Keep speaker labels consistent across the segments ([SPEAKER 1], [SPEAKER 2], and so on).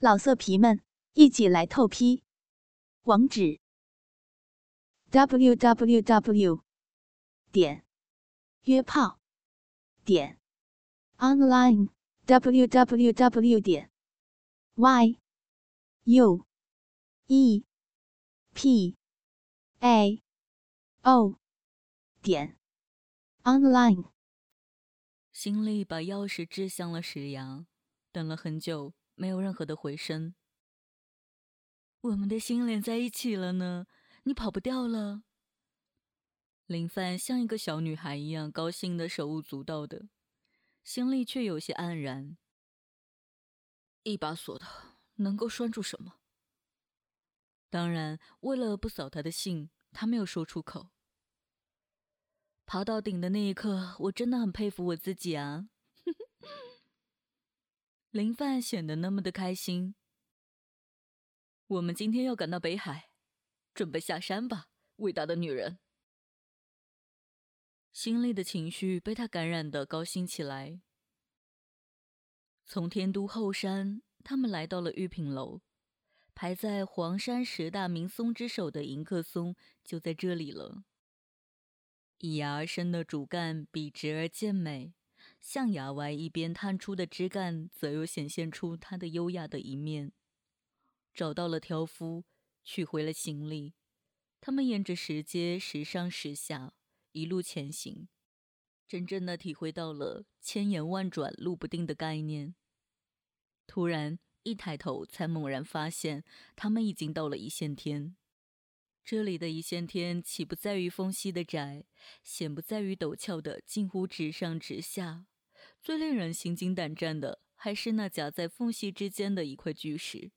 [SPEAKER 1] 老色皮们，一起来透批！网址：w w w 点约炮点 online w w w 点 y u e p a o 点 online。
[SPEAKER 2] 心里把钥匙掷向了石崖，等了很久。没有任何的回声。我们的心连在一起了呢，你跑不掉了。林范像一个小女孩一样高兴的手舞足蹈的，心里却有些黯然。一把锁的能够拴住什么？当然，为了不扫他的兴，他没有说出口。爬到顶的那一刻，我真的很佩服我自己啊。林范显得那么的开心。我们今天要赶到北海，准备下山吧，伟大的女人。心里的情绪被他感染的高兴起来。从天都后山，他们来到了玉品楼，排在黄山十大名松之首的迎客松就在这里了。以芽而生的主干笔直而健美。象牙外一边探出的枝干，则又显现出它的优雅的一面。找到了挑夫，取回了行李，他们沿着石阶时上时下，一路前行，真正的体会到了千言万转路不定的概念。突然一抬头，才猛然发现，他们已经到了一线天。这里的一线天，岂不在于缝隙的窄，险不在于陡峭的近乎直上直下。最令人心惊胆战的，还是那夹在缝隙之间的一块巨石，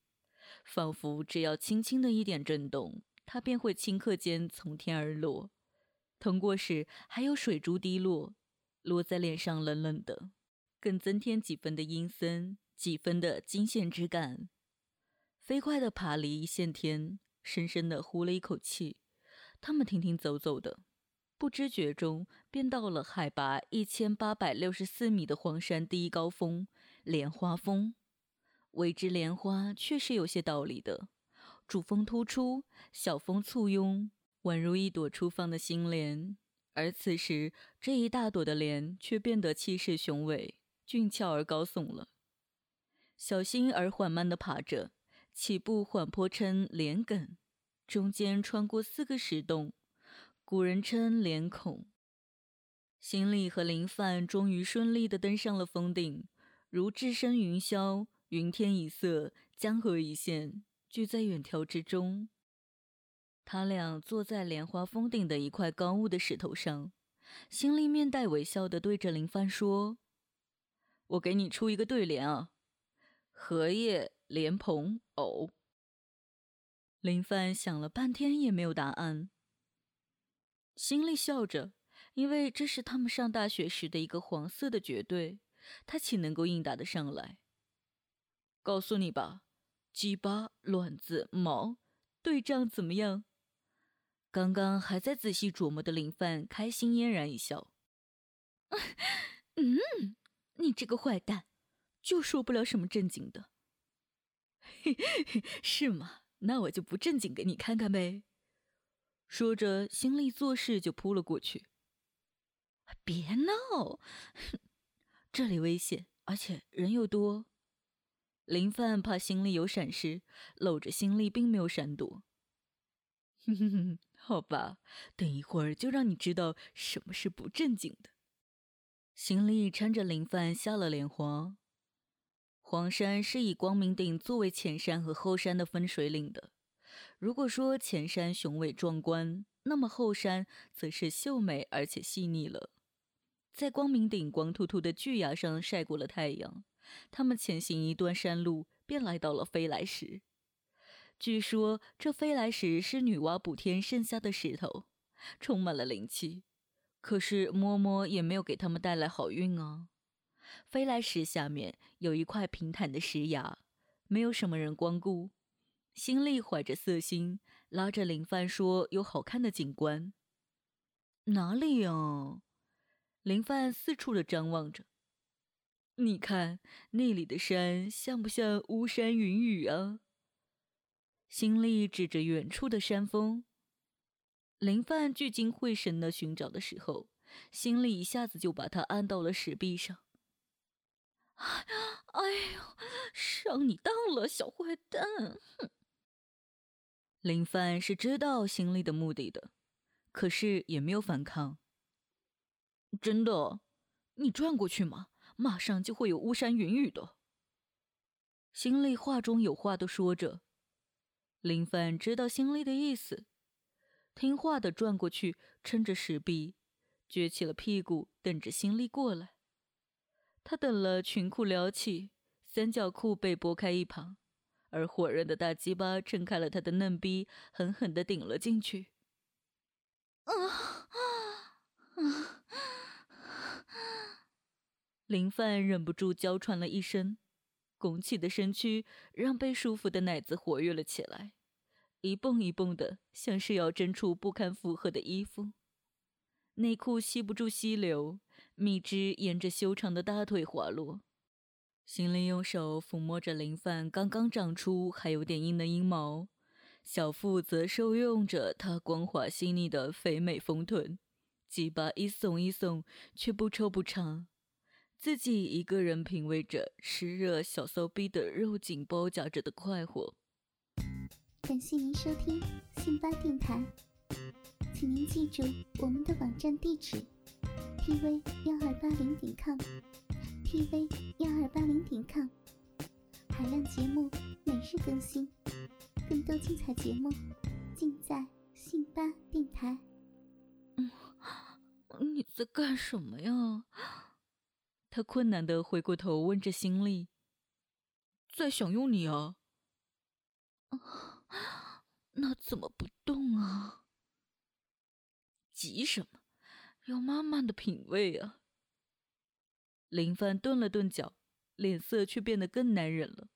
[SPEAKER 2] 仿佛只要轻轻的一点震动，它便会顷刻间从天而落。通过时，还有水珠滴落，落在脸上冷冷的，更增添几分的阴森，几分的惊险之感。飞快地爬离一线天。深深的呼了一口气，他们停停走走的，不知觉中便到了海拔一千八百六十四米的黄山第一高峰——莲花峰。为之莲花，确实有些道理的。主峰突出，小峰簇拥，宛如一朵初放的新莲。而此时，这一大朵的莲却变得气势雄伟、俊俏而高耸了。小心而缓慢地爬着。起步缓坡称连埂，中间穿过四个石洞，古人称连孔。行李和林范终于顺利地登上了峰顶，如置身云霄，云天一色，江河一线，聚在远眺之中。他俩坐在莲花峰顶的一块高雾的石头上，心里面带微笑地对着林范说：“我给你出一个对联啊，荷叶。”莲蓬藕，林范想了半天也没有答案，心里笑着，因为这是他们上大学时的一个黄色的绝对，他岂能够应答得上来？告诉你吧，鸡巴、卵子、毛，对仗怎么样？刚刚还在仔细琢磨的林范开心嫣然一笑，嗯，你这个坏蛋，就说不了什么正经的。是吗？那我就不正经给你看看呗。说着，心力做事就扑了过去。别闹，这里危险，而且人又多。林范怕心力有闪失，搂着心力并没有闪躲。哼哼哼，好吧，等一会儿就让你知道什么是不正经的。心力搀着林范下了莲花。黄山是以光明顶作为前山和后山的分水岭的。如果说前山雄伟壮观，那么后山则是秀美而且细腻了。在光明顶光秃秃的巨崖上晒过了太阳，他们前行一段山路，便来到了飞来石。据说这飞来石是女娲补天剩下的石头，充满了灵气。可是摸摸也没有给他们带来好运啊。飞来石下面有一块平坦的石崖，没有什么人光顾。心力怀着色心，拉着林范说：“有好看的景观。”哪里啊？林范四处的张望着。你看那里的山像不像巫山云雨啊？心里指着远处的山峰。林范聚精会神的寻找的时候，心里一下子就把他按到了石壁上。哎呦，上你当了，小坏蛋！哼！林帆是知道心里的目的的，可是也没有反抗。真的，你转过去嘛。马上就会有巫山云雨的。心里话中有话的说着，林凡知道心里的意思，听话的转过去，撑着石壁，撅起了屁股，等着心力过来。他等了，裙裤撩起，三角裤被拨开一旁，而火热的大鸡巴撑开了他的嫩逼，狠狠的顶了进去。啊啊啊！林范忍不住娇喘了一声，拱起的身躯让被束缚的奶子活跃了起来，一蹦一蹦的，像是要挣出不堪负荷的衣服。内裤吸不住吸流，蜜汁沿着修长的大腿滑落。心里用手抚摸着林范刚刚长出还有点硬的阴毛，小腹则受用着他光滑细腻的肥美丰臀，鸡巴一耸一耸，却不抽不长。自己一个人品味着湿热小骚逼的肉紧包夹着的快活。
[SPEAKER 3] 感谢您收听信巴电台，请您记住我们的网站地址：tv 幺二八零点 com，tv 幺二八零点 com。海量节目每日更新，更多精彩节目尽在信巴电台。
[SPEAKER 2] 嗯，你在干什么呀？他困难的回过头问着心力：“在享用你啊？那怎么不动啊？急什么？要慢慢的品味啊。”林帆顿了顿脚，脸色却变得更难忍了。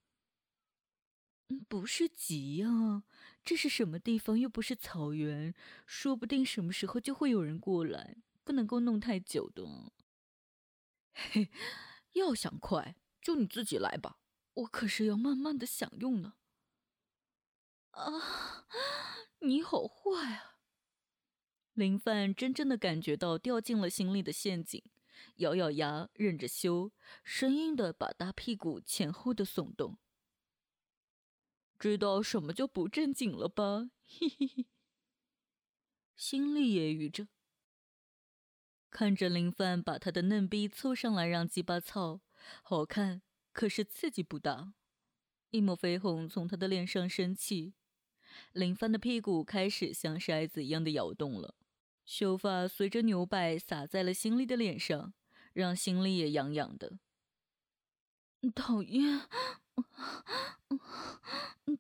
[SPEAKER 2] “不是急啊，这是什么地方？又不是草原，说不定什么时候就会有人过来，不能够弄太久的。”嘿，要想快，就你自己来吧，我可是要慢慢的享用呢。啊，你好坏啊！林范真正的感觉到掉进了心里的陷阱，咬咬牙，忍着羞，生硬的把大屁股前后的耸动。知道什么叫不正经了吧？嘿嘿嘿，心里揶揄着。看着林范把他的嫩逼凑上来让鸡巴操，好看，可是刺激不大。一抹绯红从他的脸上升起，林范的屁股开始像筛子一样的摇动了，秀发随着牛摆洒在了心里的脸上，让心里也痒痒的。讨厌，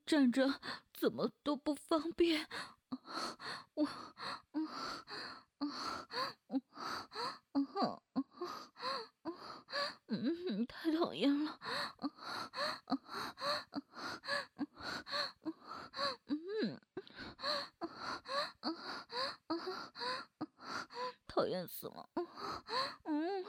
[SPEAKER 2] 站着怎么都不方便，我，嗯，太讨厌了，嗯，讨厌死了，嗯。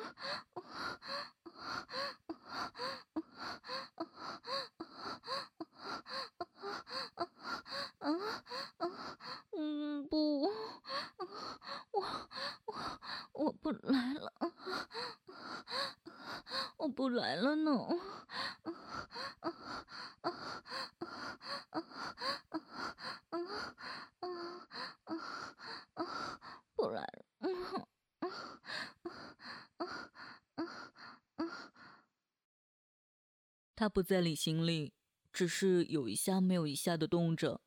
[SPEAKER 2] 他不在理心里，只是有一下没有一下的动着，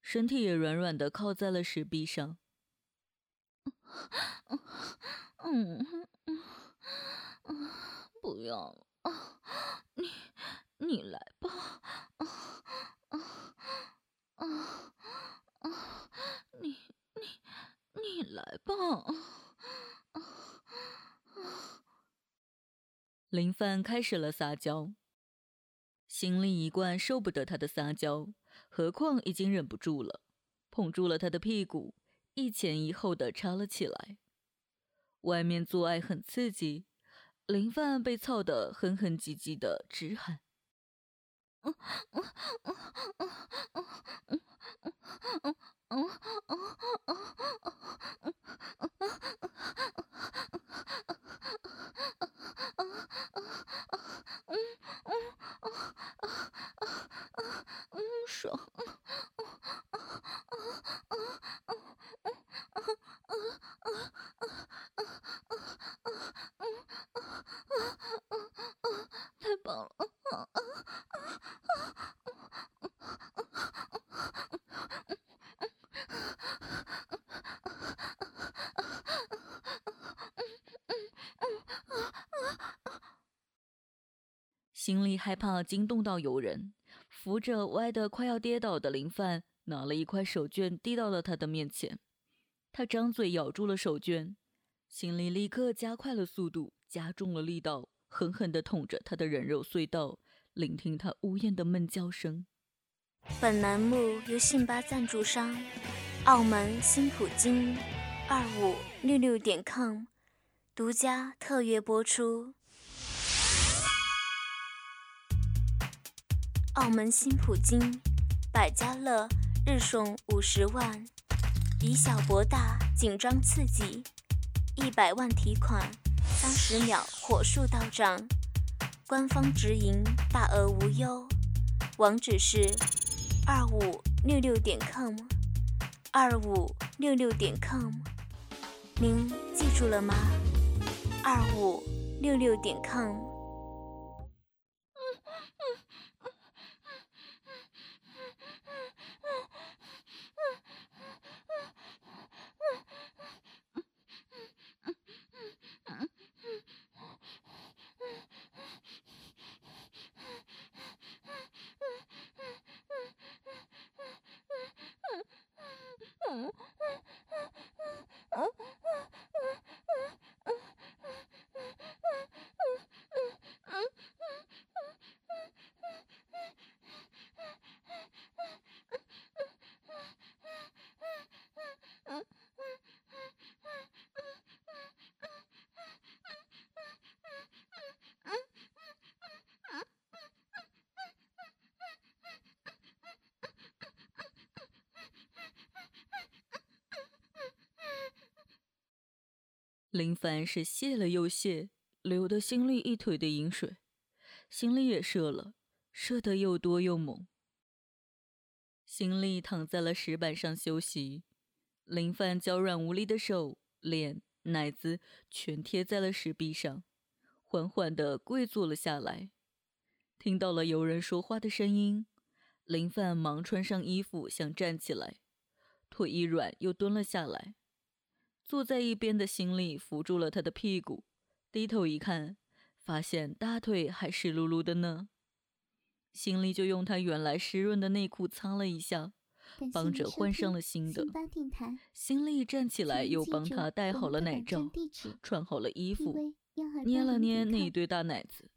[SPEAKER 2] 身体也软软的靠在了石壁上。嗯 嗯嗯，不要了，你你来吧，啊啊啊啊，你你你来吧，啊啊！林范开始了撒娇。心里一贯受不得他的撒娇，何况已经忍不住了，捧住了他的屁股，一前一后的插了起来。外面做爱很刺激，林范被操得哼哼唧唧的直喊。心里害怕惊动到游人，扶着歪得快要跌倒的林范，拿了一块手绢递到了他的面前。他张嘴咬住了手绢，心里立刻加快了速度，加重了力道，狠狠地捅着他的人肉隧道，聆听他呜咽的闷叫声。
[SPEAKER 4] 本栏目由信巴赞助商，澳门新普京二五六六点 com 独家特约播出。澳门新普京，百家乐日送五十万，以小博大，紧张刺激，一百万提款，三十秒火速到账，官方直营，大额无忧，网址是二五六六点 com，二五六六点 com，您记住了吗？二五六六点 com。
[SPEAKER 2] 林凡是谢了又谢，流得心里一腿的饮水，心里也射了，射得又多又猛。心里躺在了石板上休息，林凡娇软无力的手、脸、奶子全贴在了石壁上，缓缓地跪坐了下来。听到了有人说话的声音，林凡忙穿上衣服想站起来，腿一软又蹲了下来。坐在一边的行李扶住了他的屁股，低头一看，发现大腿还湿漉漉的呢。行李就用他原来湿润的内裤擦了一下，帮着换上了新的。行李站起来，又帮他戴好了奶罩，穿好了衣服，捏了捏那一对大奶子，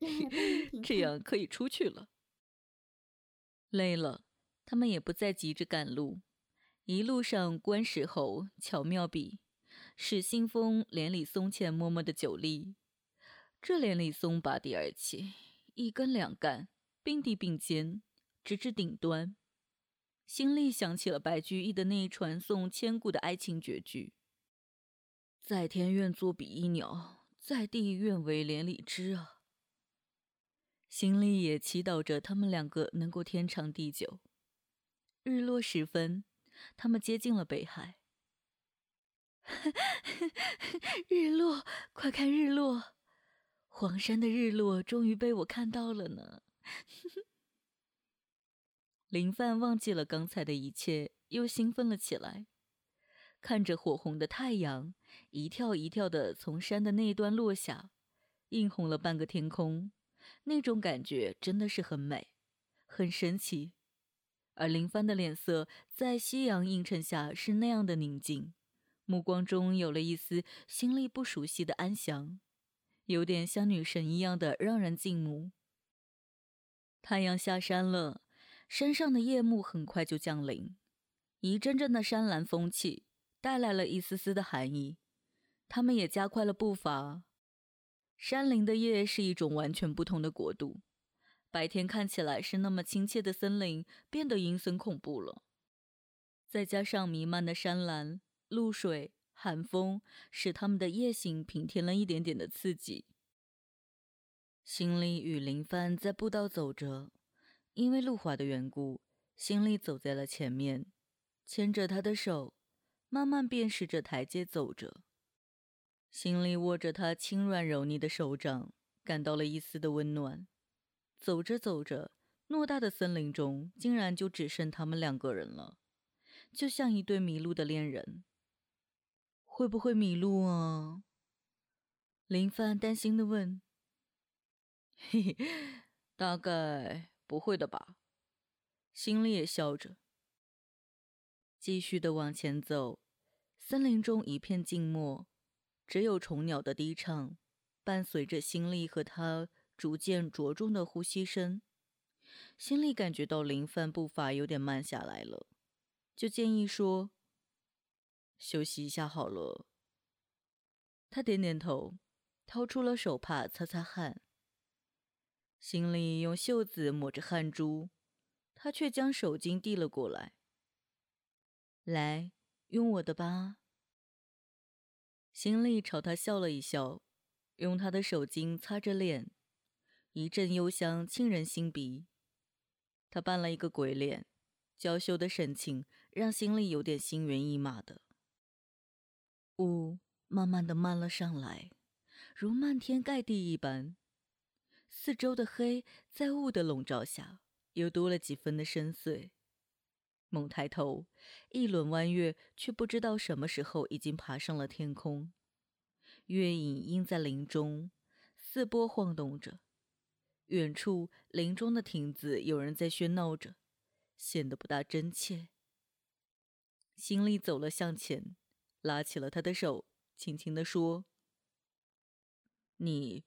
[SPEAKER 2] 这样可以出去了。累了，他们也不再急着赶路。一路上，观石猴巧妙比，史信峰连理松前默默的酒力。这连理松拔地而起，一根两干，并蒂并肩，直至顶端。心里想起了白居易的那传颂千古的爱情绝句：“在天愿作比翼鸟，在地愿为连理枝。”啊，心里也祈祷着他们两个能够天长地久。日落时分。他们接近了北海，日落，快看日落！黄山的日落终于被我看到了呢。林范忘记了刚才的一切，又兴奋了起来，看着火红的太阳一跳一跳的从山的那一端落下，映红了半个天空，那种感觉真的是很美，很神奇。而林帆的脸色在夕阳映衬下是那样的宁静，目光中有了一丝心里不熟悉的安详，有点像女神一样的让人敬慕。太阳下山了，山上的夜幕很快就降临，一阵阵的山岚风起，带来了一丝丝的寒意。他们也加快了步伐，山林的夜是一种完全不同的国度，白天看起来是那么亲切的森林，变得阴森恐怖了。再加上弥漫的山岚、露水、寒风，使他们的夜行平添了一点点的刺激。心里与林帆在步道走着，因为路滑的缘故，心里走在了前面，牵着他的手，慢慢辨识着台阶走着。心里握着他轻软柔腻的手掌，感到了一丝的温暖。走着走着，偌大的森林中竟然就只剩他们两个人了，就像一对迷路的恋人。会不会迷路啊？林帆担心的问。嘿嘿，大概不会的吧。心里也笑着，继续的往前走。森林中一片静默。只有虫鸟的低唱，伴随着心力和他逐渐着重的呼吸声。心里感觉到林帆步伐有点慢下来了，就建议说：“休息一下好了。”他点点头，掏出了手帕擦擦汗。心里用袖子抹着汗珠，他却将手巾递了过来：“来，用我的吧。”心里朝他笑了一笑，用他的手巾擦着脸，一阵幽香沁人心鼻。他扮了一个鬼脸，娇羞的神情让心里有点心猿意马的。雾慢慢的漫了上来，如漫天盖地一般，四周的黑在雾的笼罩下又多了几分的深邃。猛抬头，一轮弯月，却不知道什么时候已经爬上了天空。月影映在林中，四波晃动着。远处林中的亭子有人在喧闹着，显得不大真切。心里走了向前，拉起了他的手，轻轻地说：“你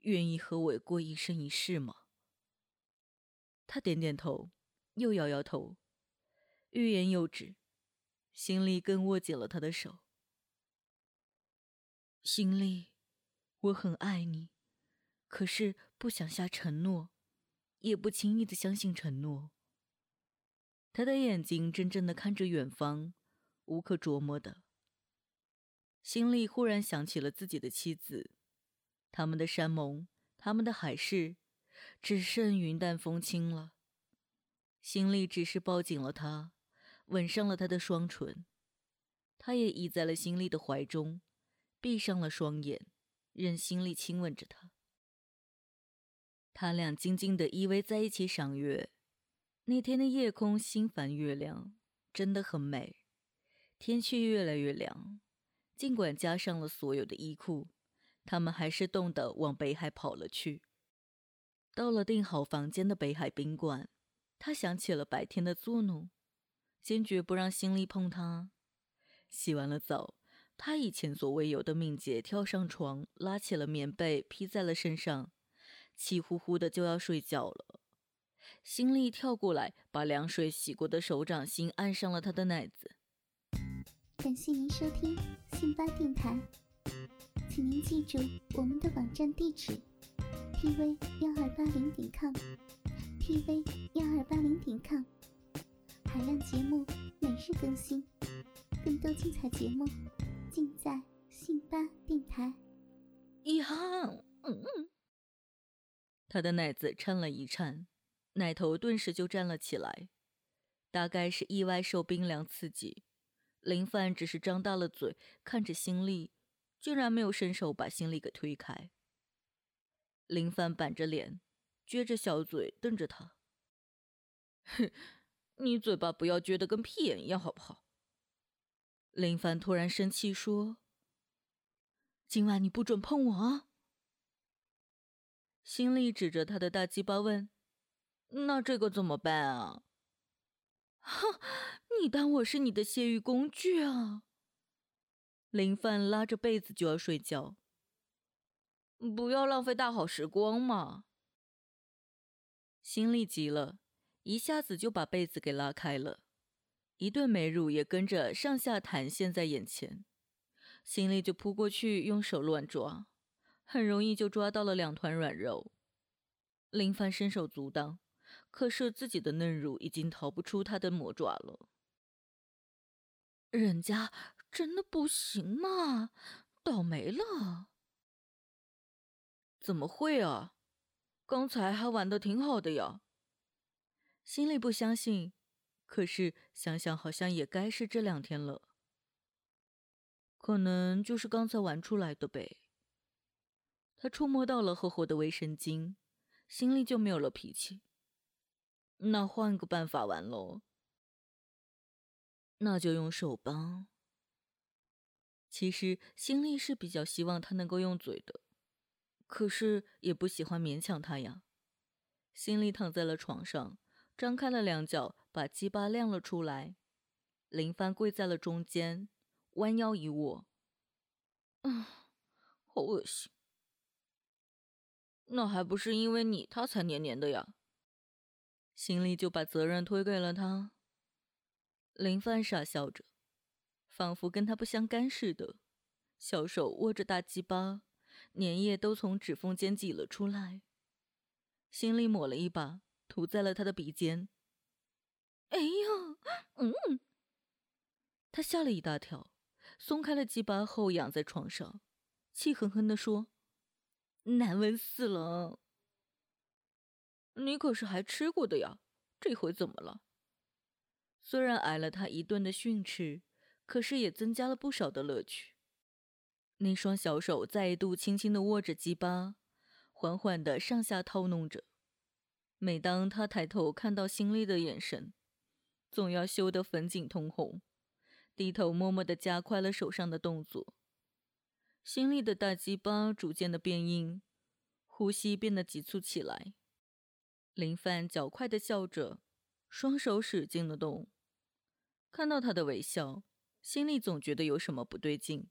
[SPEAKER 2] 愿意和我过一生一世吗？”他点点头，又摇摇头。欲言又止，心里更握紧了他的手。心里，我很爱你，可是不想下承诺，也不轻易的相信承诺。他的眼睛怔怔的看着远方，无可琢磨的。心里忽然想起了自己的妻子，他们的山盟，他们的海誓，只剩云淡风轻了。心里只是抱紧了他。吻上了他的双唇，他也倚在了心里的怀中，闭上了双眼，任心里亲吻着他。他俩静静地依偎在一起赏月。那天的夜空星繁月亮，真的很美。天气越来越凉，尽管加上了所有的衣裤，他们还是冻得往北海跑了去。到了订好房间的北海宾馆，他想起了白天的作弄。坚决不让心力碰他。洗完了澡，他以前所未有的敏捷，跳上床，拉起了棉被披在了身上，气呼呼的就要睡觉了。心力跳过来，把凉水洗过的手掌心按上了他的奶子。
[SPEAKER 3] 感谢您收听信巴电台，请您记住我们的网站地址：tv 幺二八零点 com，tv 幺二八零点 com。海量节目每日更新，更多精彩节目尽在信巴电台。
[SPEAKER 2] 一航，嗯嗯，他的奶子颤了一颤，奶头顿时就站了起来。大概是意外受冰凉刺激，林范只是张大了嘴看着心力，竟然没有伸手把心力给推开。林范板着脸，撅着小嘴瞪着他，哼。你嘴巴不要撅得跟屁眼一样，好不好？林凡突然生气说：“今晚你不准碰我啊！”心里指着他的大鸡巴问：“那这个怎么办啊？”哼，你当我是你的泄欲工具啊？林凡拉着被子就要睡觉，不要浪费大好时光嘛！心里急了。一下子就把被子给拉开了，一顿美乳也跟着上下弹现在眼前，心里就扑过去用手乱抓，很容易就抓到了两团软肉。林凡伸手阻挡，可是自己的嫩乳已经逃不出他的魔爪了。人家真的不行吗？倒霉了？怎么会啊？刚才还玩的挺好的呀。心里不相信，可是想想好像也该是这两天了。可能就是刚才玩出来的呗。他触摸到了厚厚的卫生巾，心里就没有了脾气。那换个办法玩喽。那就用手吧。其实心里是比较希望他能够用嘴的，可是也不喜欢勉强他呀。心里躺在了床上，张开了两脚，把鸡巴亮了出来。林帆跪在了中间，弯腰一握，嗯，好恶心。那还不是因为你他才黏黏的呀？心里就把责任推给了他。林帆傻笑着，仿佛跟他不相干似的，小手握着大鸡巴，粘液都从指缝间挤了出来。心里抹了一把，涂在了他的鼻尖。哎呀，嗯！他吓了一大跳，松开了鸡巴后仰在床上，气哼哼地说：“难闻死了！你可是还吃过的呀，这回怎么了？”虽然挨了他一顿的训斥，可是也增加了不少的乐趣。那双小手再度轻轻的握着鸡巴，缓缓的上下套弄着。每当他抬头看到心里的眼神，总要羞得粉颈通红，低头默默的加快了手上的动作。心里的大鸡巴逐渐的变硬，呼吸变得急促起来。林范较快的笑着，双手使劲的动。看到他的微笑，心里总觉得有什么不对劲，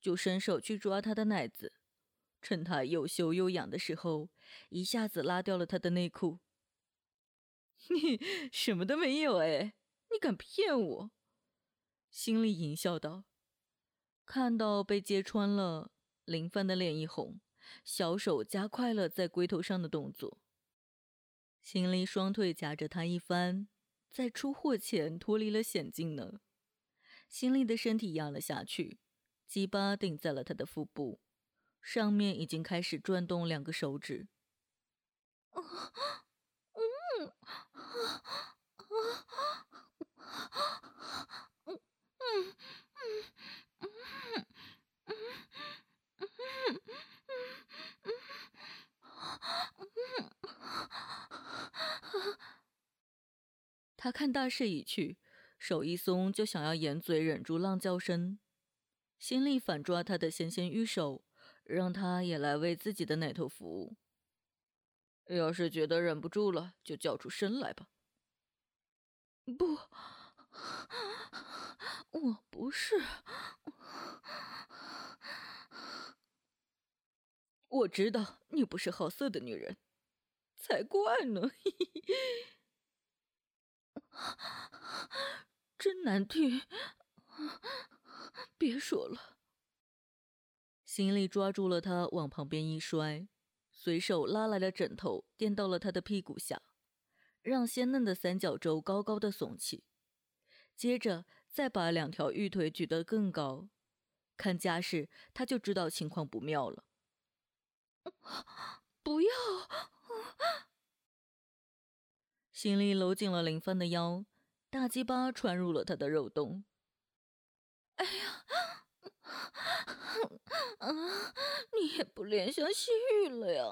[SPEAKER 2] 就伸手去抓他的奶子，趁他又羞又痒的时候，一下子拉掉了他的内裤。你什么都没有哎，你敢骗我？心里淫笑道。看到被揭穿了，林帆的脸一红，小手加快了在龟头上的动作，心里双腿夹着他一翻。在出货前脱离了险境呢，心里的身体压了下去，鸡巴顶在了他的腹部，上面已经开始转动两个手指。嗯 他看大势已去，手一松就想要掩嘴忍住浪叫声，心里反抓他的纤纤玉手，让他也来为自己的奶头服务。要是觉得忍不住了，就叫出声来吧。不，我不是，我知道你不是好色的女人，才怪呢。真难听，别说了。心里抓住了他，往旁边一摔，随手拉来了枕头垫到了他的屁股下，让鲜嫩的三角洲高高的耸起。接着再把两条玉腿举得更高，看架势他就知道情况不妙了。不要！心里搂紧了林帆的腰，大鸡巴穿入了他的肉洞。哎呀，啊你也不怜香惜玉了呀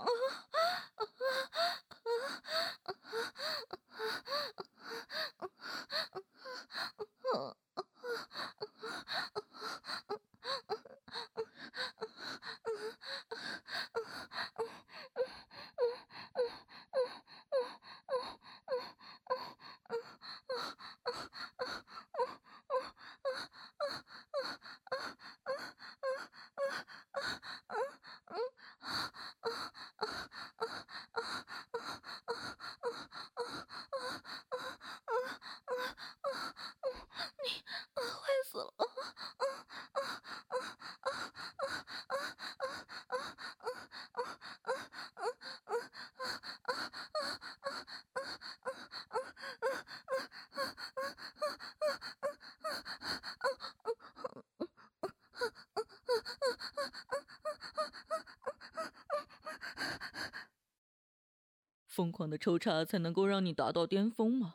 [SPEAKER 2] 疯狂的抽插才能够让你达到巅峰吗？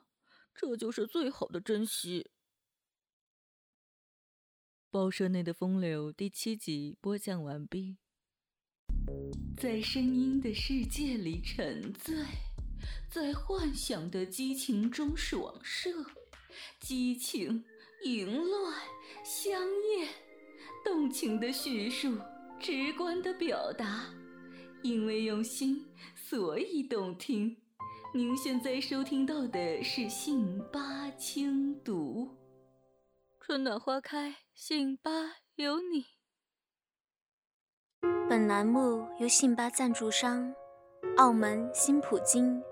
[SPEAKER 2] 这就是最好的珍惜。报社内的风流第七集播讲完毕。在声音的世界里沉醉，在幻想的激情中爽射，激情、淫乱、香艳，动情的叙述，直观的表达。因为用心，所以动听。您现在收听到的是《信八轻读》，春暖花开，信八有你。
[SPEAKER 4] 本栏目由信八赞助商澳门新普京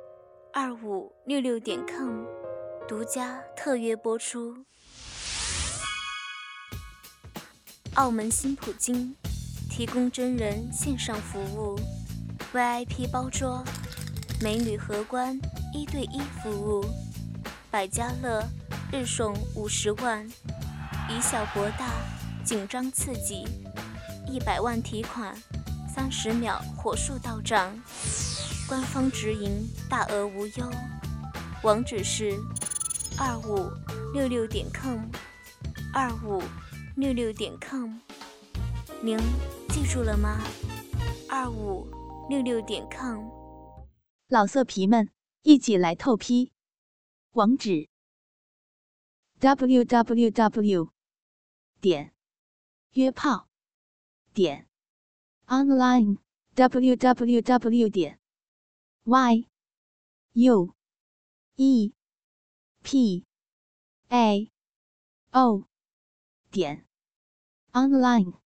[SPEAKER 4] 二五六六点 com 独家特约播出。澳门新普京提供真人线上服务，VIP 包桌。美女荷官一对一服务，百家乐日送五十万，以小博大，紧张刺激，一百万提款，三十秒火速到账，官方直营，大额无忧。网址是二五六六点 com，二五六六点 com，您记住了吗？二五六六点 com。
[SPEAKER 1] 老色皮们，一起来透批！网址：w w w 点约炮点 online w w w 点 y u e p a o 点 online。